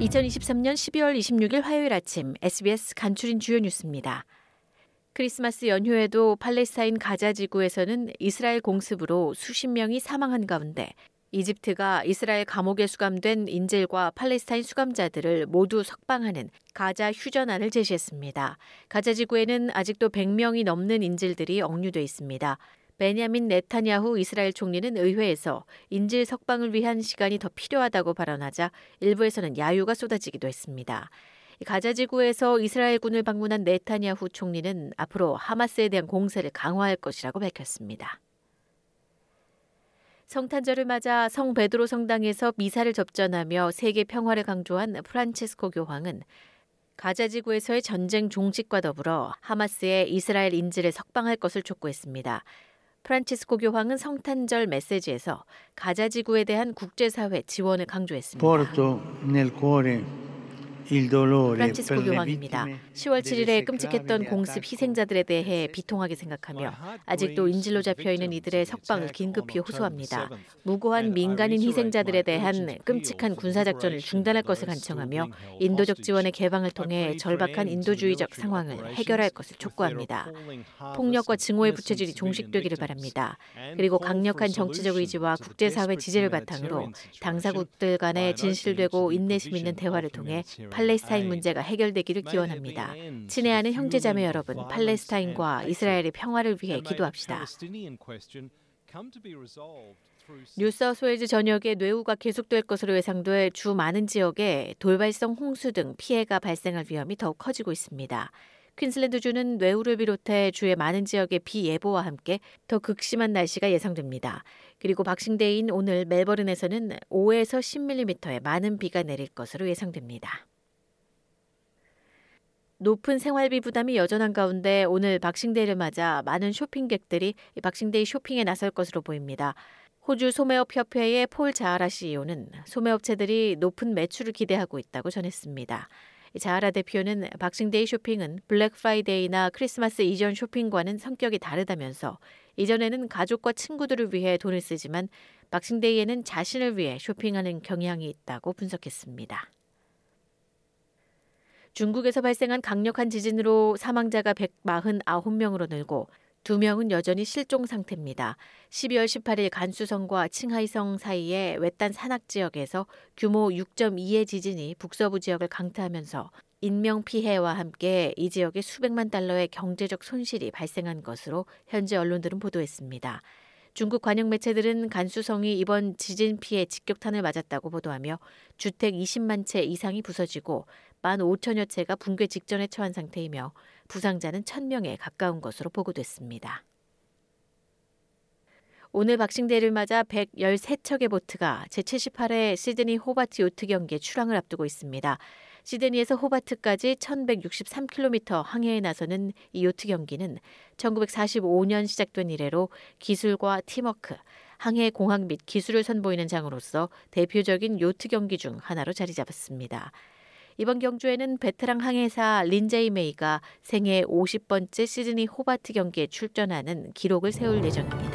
2023년 12월 26일 화요일 아침 SBS 간추린 주요 뉴스입니다. 크리스마스 연휴에도 팔레스타인 가자 지구에서는 이스라엘 공습으로 수십 명이 사망한 가운데 이집트가 이스라엘 감옥에 수감된 인질과 팔레스타인 수감자들을 모두 석방하는 가자 휴전안을 제시했습니다. 가자 지구에는 아직도 100명이 넘는 인질들이 억류돼 있습니다. 베냐민 네타냐후 이스라엘 총리는 의회에서 인질 석방을 위한 시간이 더 필요하다고 발언하자 일부에서는 야유가 쏟아지기도 했습니다. 가자 지구에서 이스라엘군을 방문한 네타냐후 총리는 앞으로 하마스에 대한 공세를 강화할 것이라고 밝혔습니다. 성탄절을 맞아 성 베드로 성당에서 미사를 접전하며 세계 평화를 강조한 프란체스코 교황은 가자 지구에서의 전쟁 종식과 더불어 하마스의 이스라엘 인질을 석방할 것을 촉구했습니다. 프란치스코 교황은 성탄절 메시지에서 가자 지구에 대한 국제사회 지원을 강조했습니다. 프란치스코 교황입니다. 10월 7일에 끔찍했던 공습 희생자들에 대해 비통하게 생각하며 아직도 인질로 잡혀 있는 이들의 석방을 긴급히 호소합니다. 무고한 민간인 희생자들에 대한 끔찍한 군사작전을 중단할 것을 간청하며 인도적 지원의 개방을 통해 절박한 인도주의적 상황을 해결할 것을 촉구합니다. 폭력과 증오의 부채질이 종식되기를 바랍니다. 그리고 강력한 정치적 의지와 국제사회 지지를 바탕으로 당사국들 간의 진실되고 인내심 있는 대화를 통해 팔레스타인 문제가 해결되기를 기원합니다. 친애하는 형제자매 여러분, 팔레스타인과 이스라엘의 평화를 위해 기도합시다. 뉴사우스웨일즈 전역에 뇌우가 계속될 것으로 예상돼 주 많은 지역에 돌발성 홍수 등 피해가 발생할 위험이 더욱 커지고 있습니다. 퀸슬랜드주는 뇌우를 비롯해 주의 많은 지역의 비 예보와 함께 더 극심한 날씨가 예상됩니다. 그리고 박싱데이인 오늘 멜버른에서는 5에서 10mm의 많은 비가 내릴 것으로 예상됩니다. 높은 생활비 부담이 여전한 가운데 오늘 박싱데이를 맞아 많은 쇼핑객들이 박싱데이 쇼핑에 나설 것으로 보입니다. 호주 소매업 협회의 폴 자하라 CEO는 소매업체들이 높은 매출을 기대하고 있다고 전했습니다. 자하라 대표는 박싱데이 쇼핑은 블랙 프라이데이나 크리스마스 이전 쇼핑과는 성격이 다르다면서 이전에는 가족과 친구들을 위해 돈을 쓰지만 박싱데이에는 자신을 위해 쇼핑하는 경향이 있다고 분석했습니다. 중국에서 발생한 강력한 지진으로 사망자가 149명으로 늘고 2명은 여전히 실종 상태입니다. 12월 18일 간쑤성과 칭하이성 사이의 외딴 산악 지역에서 규모 6.2의 지진이 북서부 지역을 강타하면서 인명 피해와 함께 이 지역에 수백만 달러의 경제적 손실이 발생한 것으로 현지 언론들은 보도했습니다. 중국 관영 매체들은 간수성이 이번 지진 피해 직격탄을 맞았다고 보도하며 주택 20만 채 이상이 부서지고 1만 5천여 채가 붕괴 직전에 처한 상태이며 부상자는 1000명에 가까운 것으로 보고됐습니다. 오늘 박싱데이를 맞아 113척의 보트가 제78회 시드니 호바트 요트 경기에 출항을 앞두고 있습니다. 시드니에서 호바트까지 1163km 항해에 나서는 이 요트 경기는 1945년 시작된 이래로 기술과 팀워크, 항해 공학 및 기술을 선보이는 장으로서 대표적인 요트 경기 중 하나로 자리 잡았습니다. 이번 경주에는 베테랑 항해사 린제이 메이가 생애 50번째 시드니 호바트 경기에 출전하는 기록을 세울 예정입니다.